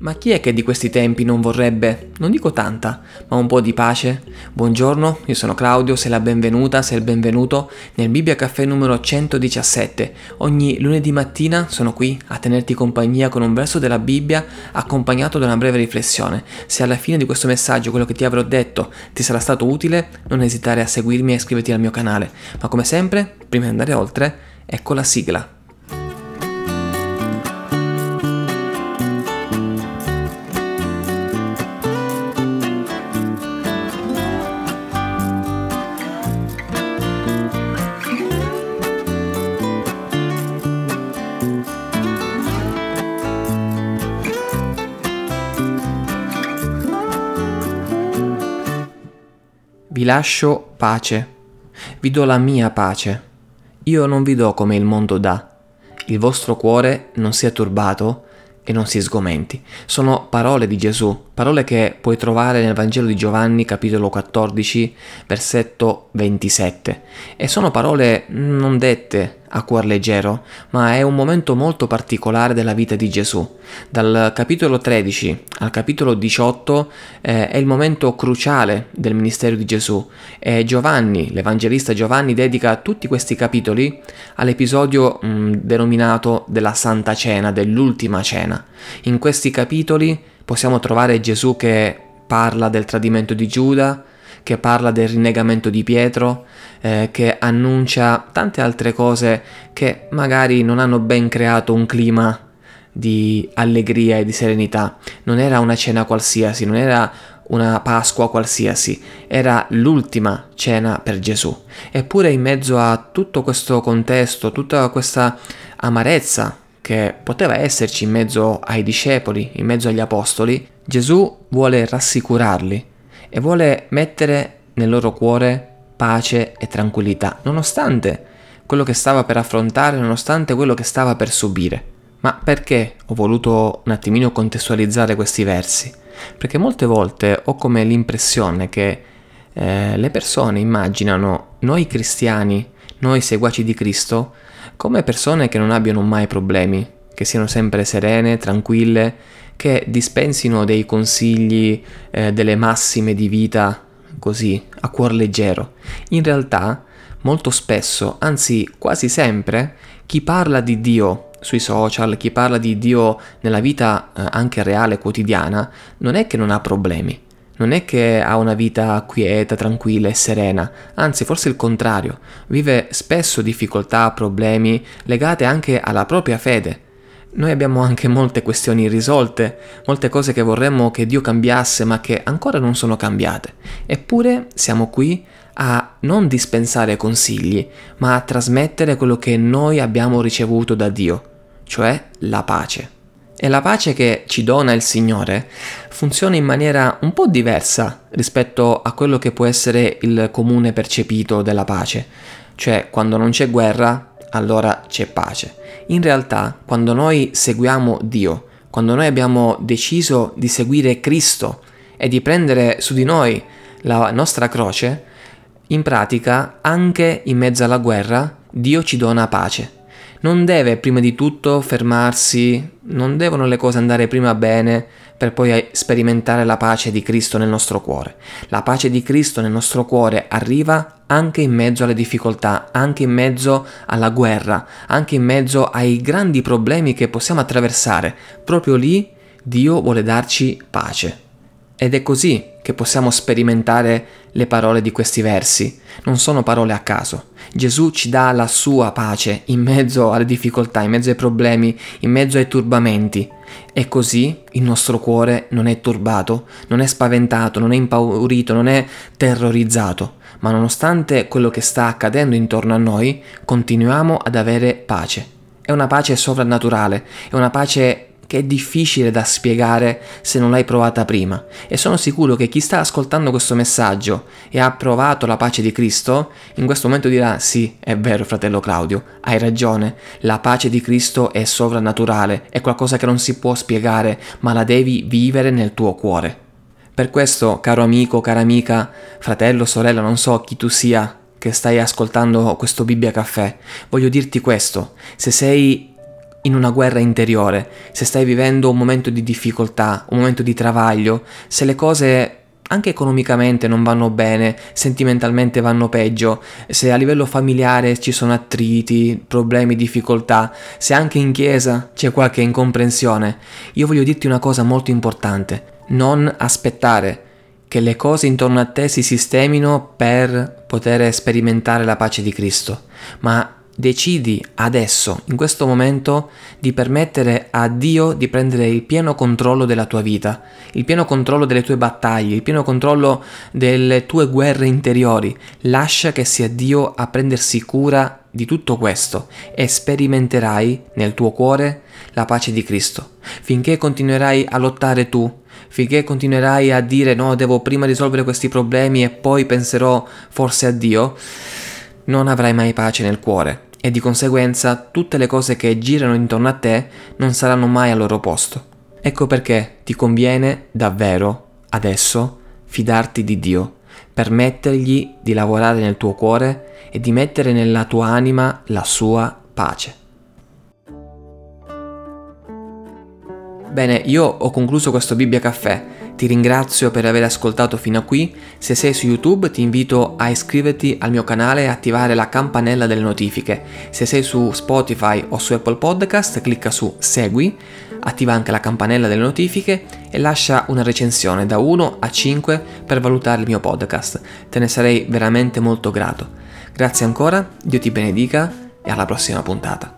Ma chi è che di questi tempi non vorrebbe, non dico tanta, ma un po' di pace? Buongiorno, io sono Claudio, sei la benvenuta, sei il benvenuto nel Bibbia Caffè numero 117. Ogni lunedì mattina sono qui a tenerti compagnia con un verso della Bibbia accompagnato da una breve riflessione. Se alla fine di questo messaggio quello che ti avrò detto ti sarà stato utile, non esitare a seguirmi e iscriverti al mio canale. Ma come sempre, prima di andare oltre, ecco la sigla. Vi lascio pace, vi do la mia pace. Io non vi do come il mondo dà. Il vostro cuore non sia turbato e non si sgomenti. Sono parole di Gesù, parole che puoi trovare nel Vangelo di Giovanni capitolo 14 versetto 27 e sono parole non dette a cuor leggero, ma è un momento molto particolare della vita di Gesù. Dal capitolo 13 al capitolo 18 eh, è il momento cruciale del ministero di Gesù e Giovanni, l'Evangelista Giovanni, dedica tutti questi capitoli all'episodio mh, denominato della Santa Cena, dell'ultima cena. In questi capitoli possiamo trovare Gesù che parla del tradimento di Giuda, che parla del rinnegamento di Pietro, eh, che annuncia tante altre cose che magari non hanno ben creato un clima di allegria e di serenità. Non era una cena qualsiasi, non era una Pasqua qualsiasi, era l'ultima cena per Gesù. Eppure in mezzo a tutto questo contesto, tutta questa amarezza che poteva esserci in mezzo ai discepoli, in mezzo agli apostoli, Gesù vuole rassicurarli e vuole mettere nel loro cuore pace e tranquillità, nonostante quello che stava per affrontare, nonostante quello che stava per subire. Ma perché ho voluto un attimino contestualizzare questi versi? Perché molte volte ho come l'impressione che eh, le persone immaginano noi cristiani, noi seguaci di Cristo, come persone che non abbiano mai problemi, che siano sempre serene, tranquille, che dispensino dei consigli, eh, delle massime di vita così, a cuor leggero. In realtà, molto spesso, anzi quasi sempre, chi parla di Dio sui social, chi parla di Dio nella vita eh, anche reale, quotidiana, non è che non ha problemi. Non è che ha una vita quieta, tranquilla e serena, anzi forse il contrario, vive spesso difficoltà, problemi legate anche alla propria fede, noi abbiamo anche molte questioni irrisolte, molte cose che vorremmo che Dio cambiasse ma che ancora non sono cambiate. Eppure siamo qui a non dispensare consigli, ma a trasmettere quello che noi abbiamo ricevuto da Dio, cioè la pace. E la pace che ci dona il Signore funziona in maniera un po' diversa rispetto a quello che può essere il comune percepito della pace. Cioè, quando non c'è guerra, allora c'è pace. In realtà, quando noi seguiamo Dio, quando noi abbiamo deciso di seguire Cristo e di prendere su di noi la nostra croce, in pratica, anche in mezzo alla guerra, Dio ci dona pace. Non deve prima di tutto fermarsi, non devono le cose andare prima bene per poi sperimentare la pace di Cristo nel nostro cuore. La pace di Cristo nel nostro cuore arriva anche in mezzo alle difficoltà, anche in mezzo alla guerra, anche in mezzo ai grandi problemi che possiamo attraversare. Proprio lì Dio vuole darci pace. Ed è così che possiamo sperimentare le parole di questi versi. Non sono parole a caso. Gesù ci dà la sua pace in mezzo alle difficoltà, in mezzo ai problemi, in mezzo ai turbamenti. E così il nostro cuore non è turbato, non è spaventato, non è impaurito, non è terrorizzato, ma nonostante quello che sta accadendo intorno a noi, continuiamo ad avere pace. È una pace sovrannaturale, è una pace che è difficile da spiegare se non l'hai provata prima. E sono sicuro che chi sta ascoltando questo messaggio e ha provato la pace di Cristo, in questo momento dirà sì, è vero fratello Claudio, hai ragione, la pace di Cristo è sovrannaturale, è qualcosa che non si può spiegare, ma la devi vivere nel tuo cuore. Per questo, caro amico, cara amica, fratello, sorella, non so chi tu sia che stai ascoltando questo Bibbia Caffè, voglio dirti questo, se sei in una guerra interiore, se stai vivendo un momento di difficoltà, un momento di travaglio, se le cose anche economicamente non vanno bene, sentimentalmente vanno peggio, se a livello familiare ci sono attriti, problemi, difficoltà, se anche in chiesa c'è qualche incomprensione, io voglio dirti una cosa molto importante. Non aspettare che le cose intorno a te si sistemino per poter sperimentare la pace di Cristo, ma decidi adesso, in questo momento, di permettere a Dio di prendere il pieno controllo della tua vita, il pieno controllo delle tue battaglie, il pieno controllo delle tue guerre interiori. Lascia che sia Dio a prendersi cura di tutto questo e sperimenterai nel tuo cuore la pace di Cristo. Finché continuerai a lottare tu, finché continuerai a dire no, devo prima risolvere questi problemi e poi penserò forse a Dio, non avrai mai pace nel cuore e di conseguenza tutte le cose che girano intorno a te non saranno mai al loro posto. Ecco perché ti conviene davvero, adesso, fidarti di Dio, permettergli di lavorare nel tuo cuore e di mettere nella tua anima la sua pace. Bene, io ho concluso questo Bibbia Caffè ti ringrazio per aver ascoltato fino a qui, se sei su YouTube ti invito a iscriverti al mio canale e attivare la campanella delle notifiche, se sei su Spotify o su Apple Podcast clicca su Segui, attiva anche la campanella delle notifiche e lascia una recensione da 1 a 5 per valutare il mio podcast, te ne sarei veramente molto grato. Grazie ancora, Dio ti benedica e alla prossima puntata.